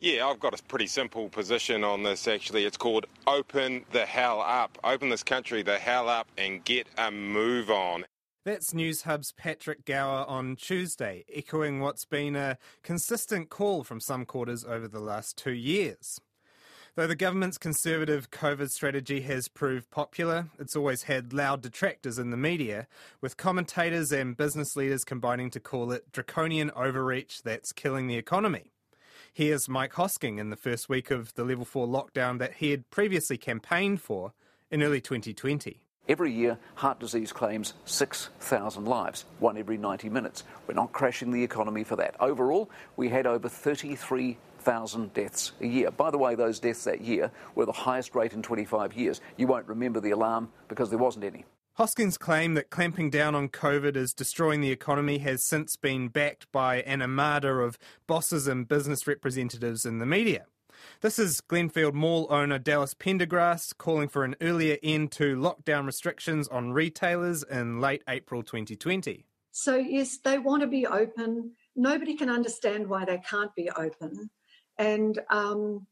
Yeah, I've got a pretty simple position on this actually. It's called open the hell up. Open this country the hell up and get a move on. That's Newshub's Patrick Gower on Tuesday, echoing what's been a consistent call from some quarters over the last two years. Though the government's conservative COVID strategy has proved popular, it's always had loud detractors in the media, with commentators and business leaders combining to call it draconian overreach that's killing the economy. Here's Mike Hosking in the first week of the level 4 lockdown that he had previously campaigned for in early 2020. Every year, heart disease claims 6,000 lives, one every 90 minutes. We're not crashing the economy for that. Overall, we had over 33,000 deaths a year. By the way, those deaths that year were the highest rate in 25 years. You won't remember the alarm because there wasn't any. Hosking's claim that clamping down on COVID is destroying the economy has since been backed by an armada of bosses and business representatives in the media. This is Glenfield Mall owner Dallas Pendergrass calling for an earlier end to lockdown restrictions on retailers in late April 2020. So, yes, they want to be open. Nobody can understand why they can't be open. And um,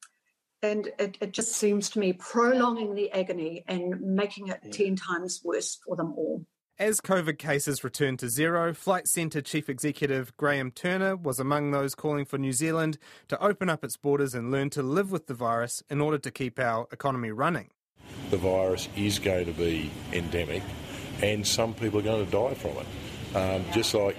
and it, it, just seems to me prolonging the agony and making it yeah. 10 times worse for them all. As COVID cases return to zero, Flight Centre Chief Executive Graham Turner was among those calling for New Zealand to open up its borders and learn to live with the virus in order to keep our economy running. The virus is going to be endemic, and some people are going to die from it. Um, just like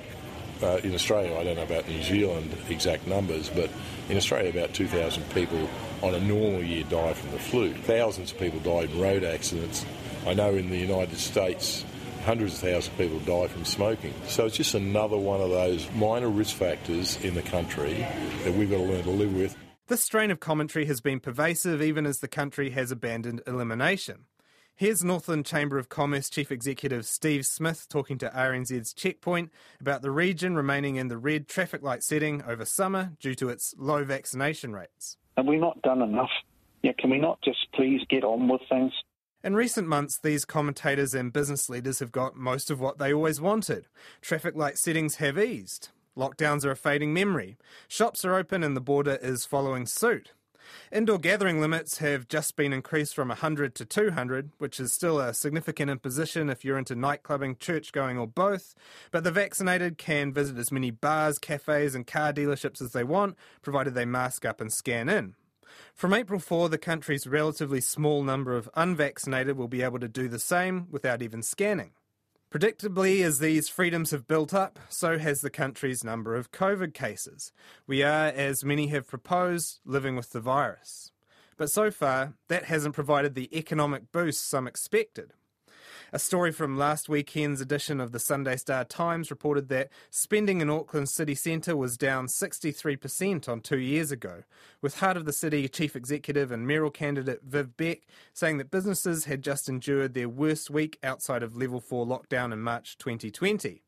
uh, in Australia, I don't know about New Zealand exact numbers, but in Australia, about 2,000 people on a normal year die from the flu. Thousands of people die in road accidents. I know in the United States, hundreds of thousands of people die from smoking. So it's just another one of those minor risk factors in the country that we've got to learn to live with. This strain of commentary has been pervasive even as the country has abandoned elimination. Here's Northland Chamber of Commerce Chief Executive Steve Smith talking to RNZ's Checkpoint about the region remaining in the red traffic light setting over summer due to its low vaccination rates. Have we not done enough? Yeah, can we not just please get on with things? In recent months, these commentators and business leaders have got most of what they always wanted. Traffic light settings have eased. Lockdowns are a fading memory. Shops are open and the border is following suit. Indoor gathering limits have just been increased from 100 to 200, which is still a significant imposition if you're into nightclubbing, church going, or both. But the vaccinated can visit as many bars, cafes, and car dealerships as they want, provided they mask up and scan in. From April 4, the country's relatively small number of unvaccinated will be able to do the same without even scanning. Predictably, as these freedoms have built up, so has the country's number of COVID cases. We are, as many have proposed, living with the virus. But so far, that hasn't provided the economic boost some expected. A story from last weekend's edition of the Sunday Star Times reported that spending in Auckland city centre was down 63% on two years ago, with Heart of the City Chief Executive and mayoral candidate Viv Beck saying that businesses had just endured their worst week outside of level 4 lockdown in March 2020.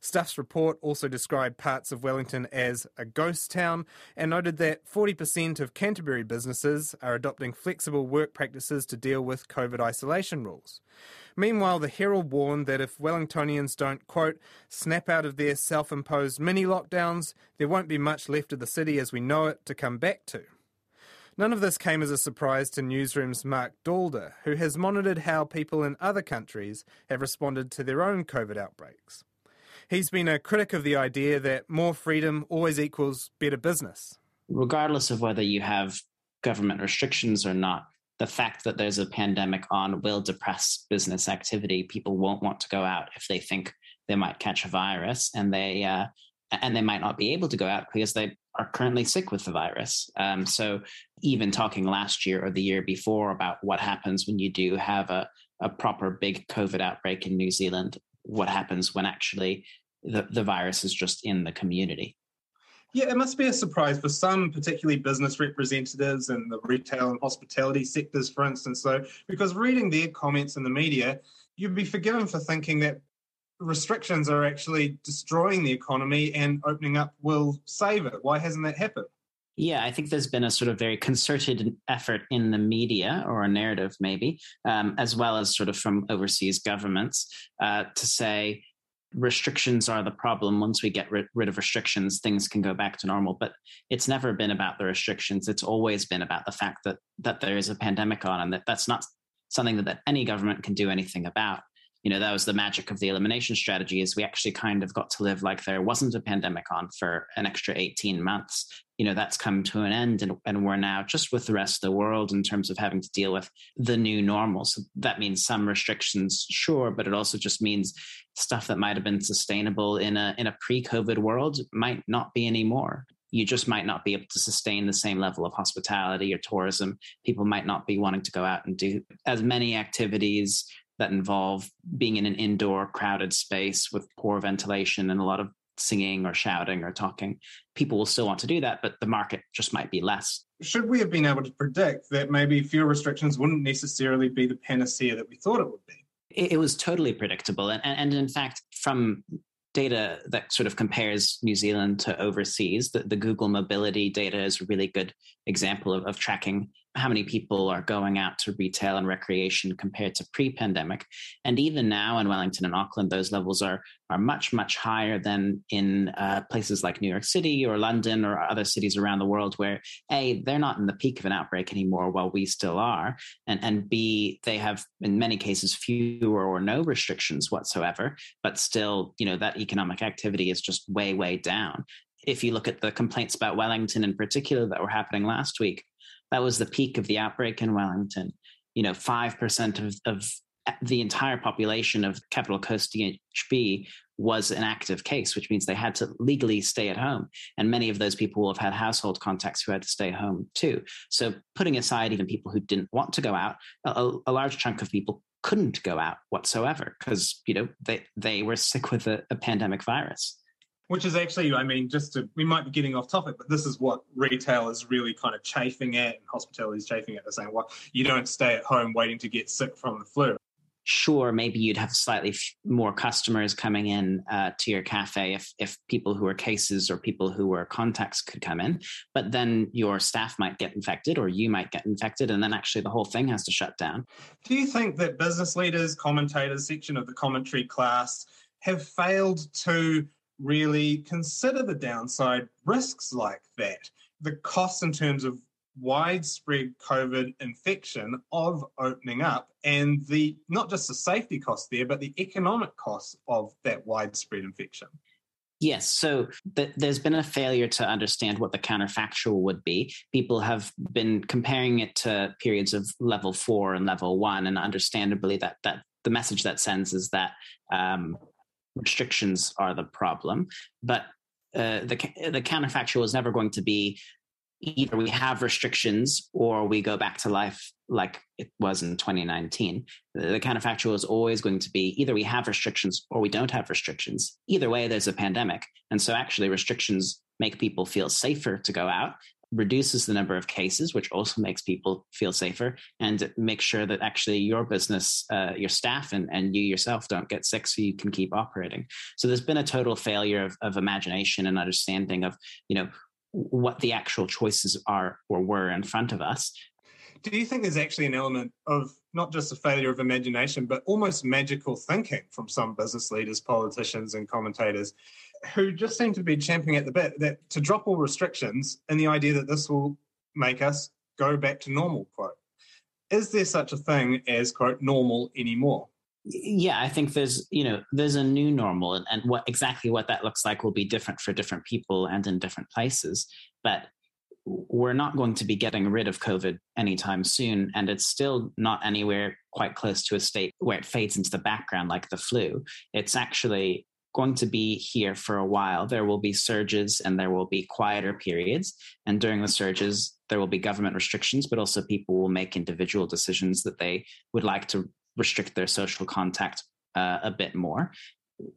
Stuff's report also described parts of Wellington as a ghost town and noted that 40% of Canterbury businesses are adopting flexible work practices to deal with COVID isolation rules. Meanwhile, the Herald warned that if Wellingtonians don't, quote, snap out of their self imposed mini lockdowns, there won't be much left of the city as we know it to come back to. None of this came as a surprise to Newsroom's Marc Daalder, who has monitored how people in other countries have responded to their own COVID outbreaks. He's been a critic of the idea that more freedom always equals better business. Regardless of whether you have government restrictions or not, the fact that there's a pandemic on will depress business activity. People won't want to go out if they think they might catch a virus, and they uh, and they might not be able to go out because they are currently sick with the virus. Um, so even talking last year or the year before about what happens when you do have a, a proper big COVID outbreak in New Zealand, what happens when actually the, the virus is just in the community. Yeah, it must be a surprise for some, particularly business representatives in the retail and hospitality sectors, for instance, though, because reading their comments in the media, you'd be forgiven for thinking that restrictions are actually destroying the economy and opening up will save it. Why hasn't that happened? Yeah, I think there's been a sort of very concerted effort in the media, or a narrative maybe, um, as well as sort of from overseas governments, uh, to say restrictions are the problem. Once we get rid, rid of restrictions, things can go back to normal. But it's never been about the restrictions. It's always been about the fact that that there is a pandemic on, and that that's not something that, that any government can do anything about you know that was the magic of the elimination strategy is we actually kind of got to live like there wasn't a pandemic on for an extra 18 months. You know that's come to an end and, and we're now just with the rest of the world in terms of having to deal with the new normal. So that means some restrictions sure but it also just means stuff that might have been sustainable in a in a pre-covid world might not be anymore. You just might not be able to sustain the same level of hospitality or tourism. People might not be wanting to go out and do as many activities that involve being in an indoor crowded space with poor ventilation and a lot of singing or shouting or talking. People will still want to do that, but the market just might be less. Should we have been able to predict that maybe fewer restrictions wouldn't necessarily be the panacea that we thought it would be? It, it was totally predictable. And, and, in fact, from data that sort of compares New Zealand to overseas. The, the Google mobility data is a really good example of, of tracking how many people are going out to retail and recreation compared to pre-pandemic. And even now in wellington and auckland those levels are are much much higher than in uh, places like new york city or london or other cities around the world where a they're not in the peak of an outbreak anymore while we still are and and b they have in many cases fewer or no restrictions whatsoever but still you know that economic activity is just way way down. If you look at the complaints about Wellington in particular that were happening last week, that was the peak of the outbreak in Wellington. You know, 5% of, of the entire population of Capital Coast DHB was an active case, which means they had to legally stay at home. And many of those people will have had household contacts who had to stay home too. So, putting aside even people who didn't want to go out, a, a large chunk of people couldn't go out whatsoever because you know they they were sick with a, a pandemic virus which is actually, I mean, just to, we might be getting off topic, but this is what retail is really kind of chafing at, and hospitality is chafing at. They're saying, well, you don't stay at home waiting to get sick from the flu. Sure, maybe you'd have slightly f- more customers coming in uh, to your cafe if if people who are cases or people who were contacts could come in, but then your staff might get infected or you might get infected, and then actually the whole thing has to shut down. Do you think that business leaders, commentators, section of the commentary class have failed to really consider the downside risks like that. The costs in terms of widespread COVID infection of opening up and the not just the safety costs there, but the economic costs of that widespread infection. Yes, so th- there's been a failure to understand what the counterfactual would be. People have been comparing it to periods of level four and level one, and understandably, that that the message that sends is that um, restrictions are the problem. But uh, the the counterfactual is never going to be either we have restrictions or we go back to life like it was in 2019. The counterfactual is always going to be either we have restrictions or we don't have restrictions. Either way, there's a pandemic. And so actually restrictions make people feel safer to go out reduces the number of cases, which also makes people feel safer, and make sure that actually your business, uh, your staff, and, and you yourself don't get sick so you can keep operating. So there's been a total failure of, of imagination and understanding of, you know, what the actual choices are or were in front of us. Do you think there's actually an element of not just a failure of imagination, but almost magical thinking from some business leaders, politicians, and commentators who just seem to be champing at the bit that to drop all restrictions and the idea that this will make us go back to normal, quote. Is there such a thing as, quote, normal anymore? yeah i think there's you know there's a new normal and, and what exactly what that looks like will be different for different people and in different places but we're not going to be getting rid of covid anytime soon and it's still not anywhere quite close to a state where it fades into the background like the flu it's actually going to be here for a while. There will be surges and there will be quieter periods. And during the surges, there will be government restrictions, but also people will make individual decisions that they would like to restrict their social contact uh, a bit more.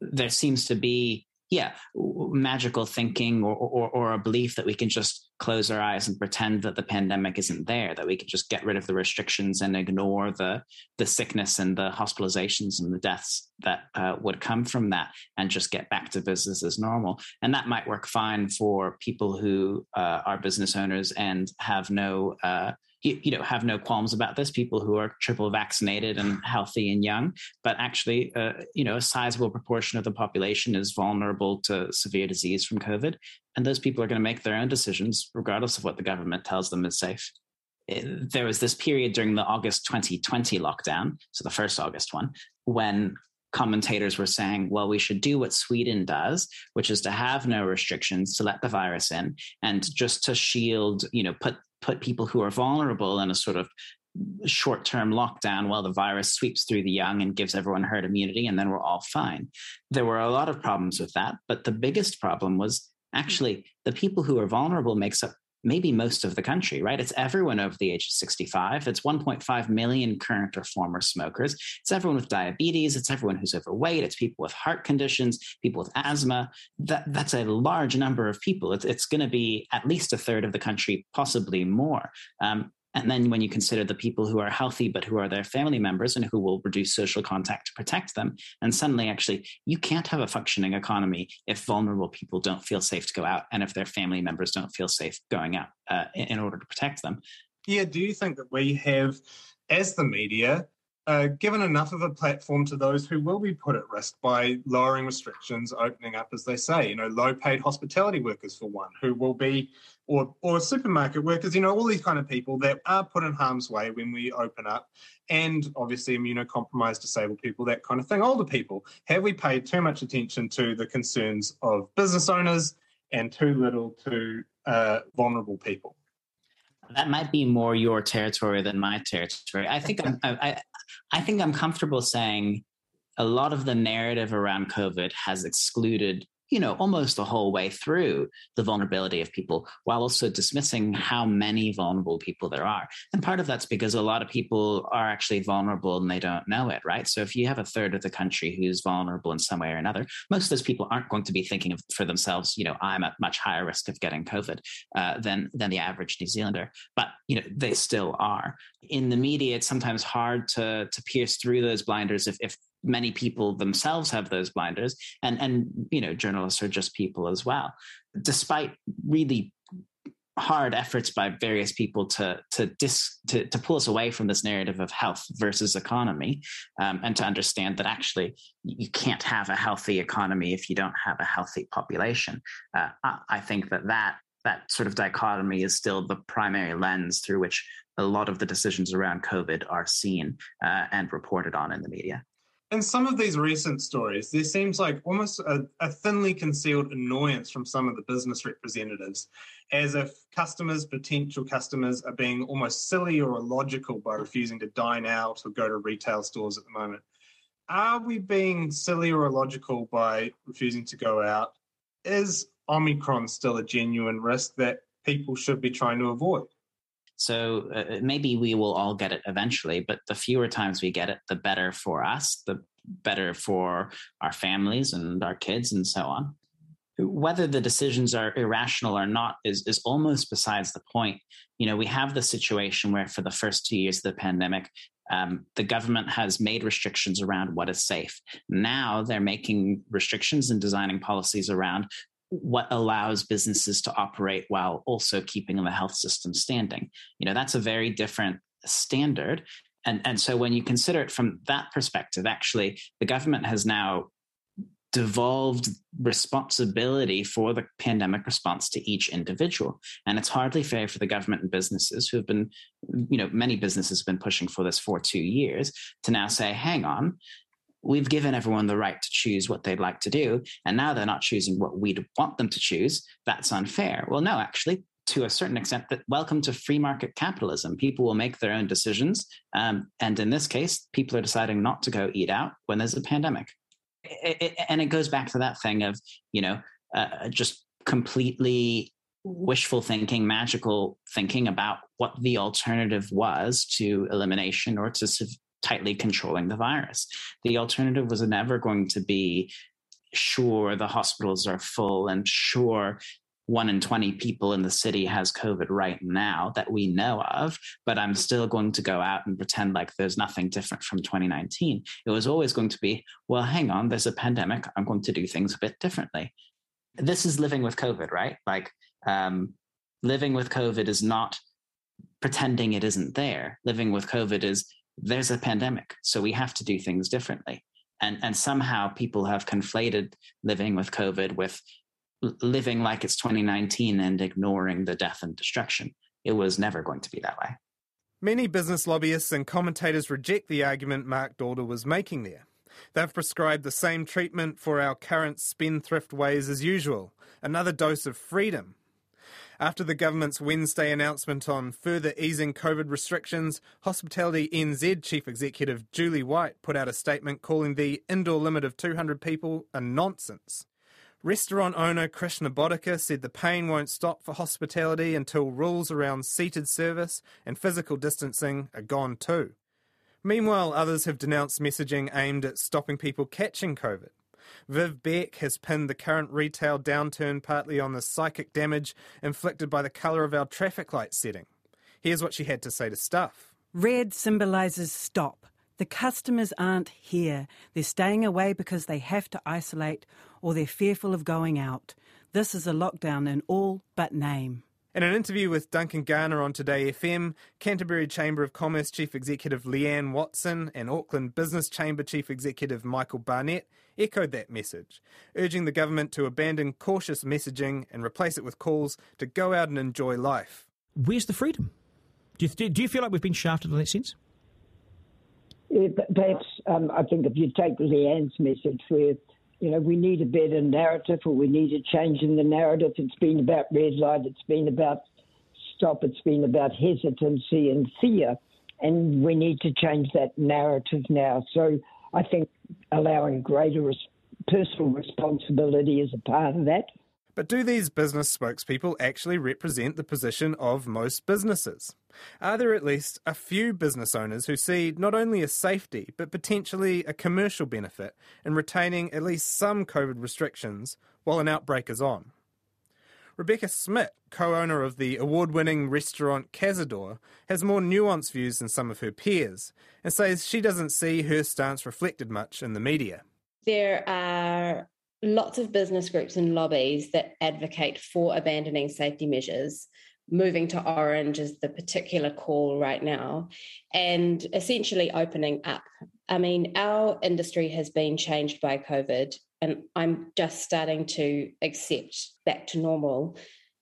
There seems to be yeah, magical thinking or, or, or a belief that we can just close our eyes and pretend that the pandemic isn't there, that we can just get rid of the restrictions and ignore the the sickness and the hospitalizations and the deaths that uh, would come from that, and just get back to business as normal. And that might work fine for people who uh, are business owners and have no uh, you, you know have no qualms about this people who are triple vaccinated and healthy and young but actually uh, you know a sizable proportion of the population is vulnerable to severe disease from covid and those people are going to make their own decisions regardless of what the government tells them is safe. There was this period during the August 2020 lockdown, so the first August one, when commentators were saying, well, we should do what Sweden does, which is to have no restrictions, to let the virus in, and just to shield, you know, put put people who are vulnerable in a sort of short term lockdown while the virus sweeps through the young and gives everyone herd immunity, and then we're all fine. There were a lot of problems with that, but the biggest problem was actually the people who are vulnerable makes up maybe most of the country, right? It's everyone over the age of 65. It's 1.5 million current or former smokers. It's everyone with diabetes. It's everyone who's overweight. It's people with heart conditions, people with asthma. That, that's a large number of people. It's, it's going to be at least a third of the country, possibly more. Um, and then when you consider the people who are healthy, but who are their family members and who will reduce social contact to protect them, and suddenly actually you can't have a functioning economy if vulnerable people don't feel safe to go out and if their family members don't feel safe going out uh, in order to protect them. Yeah, do you think that we have, as the media, uh, given enough of a platform to those who will be put at risk by lowering restrictions, opening up, as they say, you know, low paid hospitality workers, for one, who will be, or, or supermarket workers, you know, all these kind of people that are put in harm's way when we open up, and obviously immunocompromised, disabled people, that kind of thing, older people. Have we paid too much attention to the concerns of business owners and too little to uh, vulnerable people? that might be more your territory than my territory. I think I'm, I, I think I'm comfortable saying a lot of the narrative around COVID has excluded you know, almost the whole way through the vulnerability of people while also dismissing how many vulnerable people there are. And part of that's because a lot of people are actually vulnerable and they don't know it, right? So if you have a third of the country who's vulnerable in some way or another, most of those people aren't going to be thinking of, for themselves, you know, I'm at much higher risk of getting COVID uh, than, than the average New Zealander. But, you know, they still are. In the media, it's sometimes hard to, to pierce through those blinders if, if many people themselves have those blinders and and you know journalists are just people as well. Despite really hard efforts by various people to to dis to, to pull us away from this narrative of health versus economy um, and to understand that actually you can't have a healthy economy if you don't have a healthy population. Uh, I, I think that that that sort of dichotomy is still the primary lens through which a lot of the decisions around COVID are seen uh, and reported on in the media in some of these recent stories, there seems like almost a, a, thinly concealed annoyance from some of the business representatives, as if customers, potential customers, are being almost silly or illogical by refusing to dine out or go to retail stores at the moment. Are we being silly or illogical by refusing to go out? Is Omicron still a genuine risk that people should be trying to avoid? So uh, maybe we will all get it eventually, but the fewer times we get it, the better for us, the better for our families and our kids and so on. Whether the decisions are irrational or not is, is almost besides the point. You know, we have the situation where for the first two years of the pandemic, um, the government has made restrictions around what is safe. Now they're making restrictions and designing policies around what allows businesses to operate while also keeping the health system standing. You know, that's a very different standard. And, and so when you consider it from that perspective, actually, the government has now devolved responsibility for the pandemic response to each individual. And it's hardly fair for the government and businesses who have been, you know, many businesses have been pushing for this for two years to now say, hang on, we've given everyone the right to choose what they'd like to do. And now they're not choosing what we'd want them to choose. That's unfair. Well, no, actually, to a certain extent, that welcome to free market capitalism. People will make their own decisions. Um, and in this case, people are deciding not to go eat out when there's a pandemic. It, it, and it goes back to that thing of, you know, uh, just completely wishful thinking, magical thinking about what the alternative was to elimination or to tightly controlling the virus. The alternative was never going to be sure the hospitals are full and sure one in 20 people in the city has COVID right now that we know of, but I'm still going to go out and pretend like there's nothing different from 2019. It was always going to be, well, hang on, there's a pandemic. I'm going to do things a bit differently. This is living with COVID, right? Like, um, living with COVID is not pretending it isn't there. Living with COVID is there's a pandemic, so we have to do things differently. And, and somehow people have conflated living with COVID with living like it's 2019 and ignoring the death and destruction. It was never going to be that way. Many business lobbyists and commentators reject the argument Marc Daalder was making there. They've prescribed the same treatment for our current spendthrift ways as usual another dose of freedom. After the government's Wednesday announcement on further easing COVID restrictions, Hospitality NZ Chief Executive Julie White put out a statement calling the indoor limit of 200 people a nonsense. Restaurant owner Krishna Botica said the pain won't stop for hospitality until rules around seated service and physical distancing are gone too. Meanwhile, others have denounced messaging aimed at stopping people catching COVID. Viv Beck has pinned the current retail downturn partly on the psychic damage inflicted by the colour of our traffic light setting. Here's what she had to say to Stuff. Red symbolises stop. The customers aren't here. They're staying away because they have to isolate or they're fearful of going out. This is a lockdown in all but name. In an interview with Duncan Garner on Today FM, Canterbury Chamber of Commerce Chief Executive Leeann Watson and Auckland Business Chamber Chief Executive Michael Barnett echoed that message, urging the government to abandon cautious messaging and replace it with calls to go out and enjoy life. Where's the freedom? Do you, do you feel like we've been shafted in that sense? Yeah, perhaps um, I think if you take Leeann's message, where you know we need a better narrative, or we need a change in the narrative. It's been about red light. It's been about stop. It's been about hesitancy and fear, and we need to change that narrative now. So I think allowing greater res- personal responsibility is a part of that. But do these business spokespeople actually represent the position of most businesses? Are there at least a few business owners who see not only a safety but potentially a commercial benefit in retaining at least some COVID restrictions while an outbreak is on? Rebecca Smith, co owner of the award winning restaurant Cazador, has more nuanced views than some of her peers and says she doesn't see her stance reflected much in the media. There are lots of business groups and lobbies that advocate for abandoning safety measures. Moving to orange is the particular call right now, and essentially opening up. I mean, our industry has been changed by COVID, and I'm just starting to accept back to normal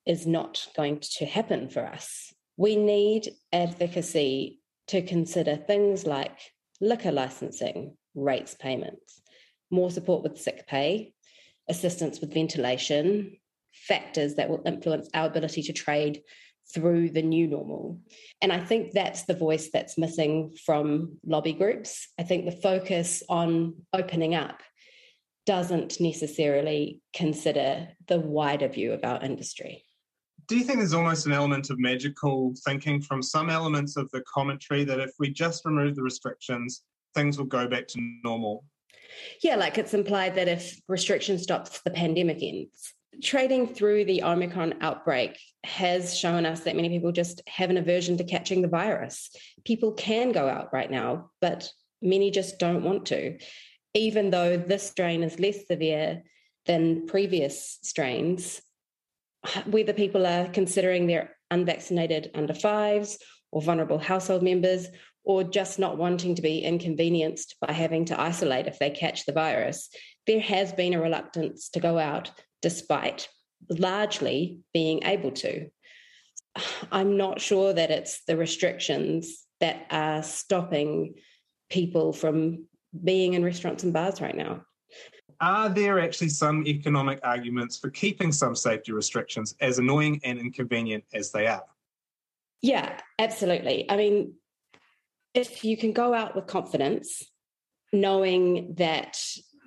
is not going to happen for us. We need advocacy to consider things like liquor licensing, rates payments, more support with sick pay, assistance with ventilation, factors that will influence our ability to trade through the new normal. And I think that's the voice that's missing from lobby groups. I think the focus on opening up doesn't necessarily consider the wider view of our industry. Do you think there's almost an element of magical thinking from some elements of the commentary that if we just remove the restrictions, things will go back to normal? Yeah, like it's implied that if restriction stops, the pandemic ends. Trading through the Omicron outbreak has shown us that many people just have an aversion to catching the virus. People can go out right now, but many just don't want to. Even though this strain is less severe than previous strains, whether people are considering they're unvaccinated under fives or vulnerable household members or just not wanting to be inconvenienced by having to isolate if they catch the virus, there has been a reluctance to go out despite largely being able to. I'm not sure that it's the restrictions that are stopping people from being in restaurants and bars right now. Are there actually some economic arguments for keeping some safety restrictions, as annoying and inconvenient as they are? Yeah, absolutely. I mean, if you can go out with confidence, knowing that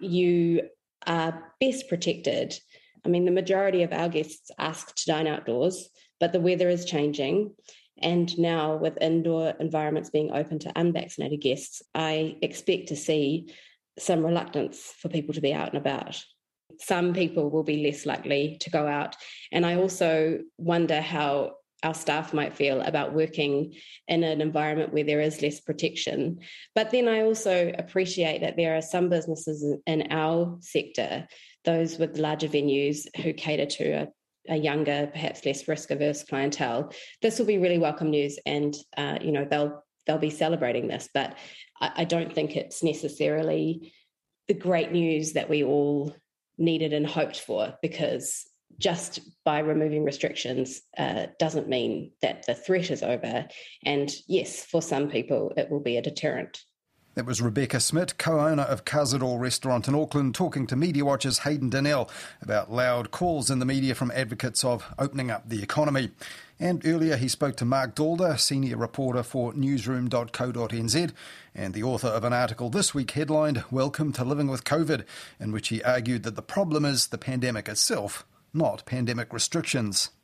you are best protected. I mean, the majority of our guests ask to dine outdoors, but the weather is changing. And now, with indoor environments being open to unvaccinated guests, I expect to see some reluctance for people to be out and about. Some people will be less likely to go out. And I also wonder how our staff might feel about working in an environment where there is less protection. But then I also appreciate that there are some businesses in our sector, those with larger venues who cater to a a younger, perhaps less risk averse clientele, this will be really welcome news, and uh, you know they'll they'll be celebrating this. But I, I don't think it's necessarily the great news that we all needed and hoped for because just by removing restrictions uh, doesn't mean that the threat is over. And yes, for some people, it will be a deterrent. That was Rebecca Smith, co owner of Cazador Restaurant in Auckland, talking to Media Watch's Hayden Donnell about loud calls in the media from advocates of opening up the economy. And earlier he spoke to Marc Daalder, senior reporter for newsroom.co.nz, and the author of an article this week headlined Welcome to Living with COVID, in which he argued that the problem is the pandemic itself, not pandemic restrictions.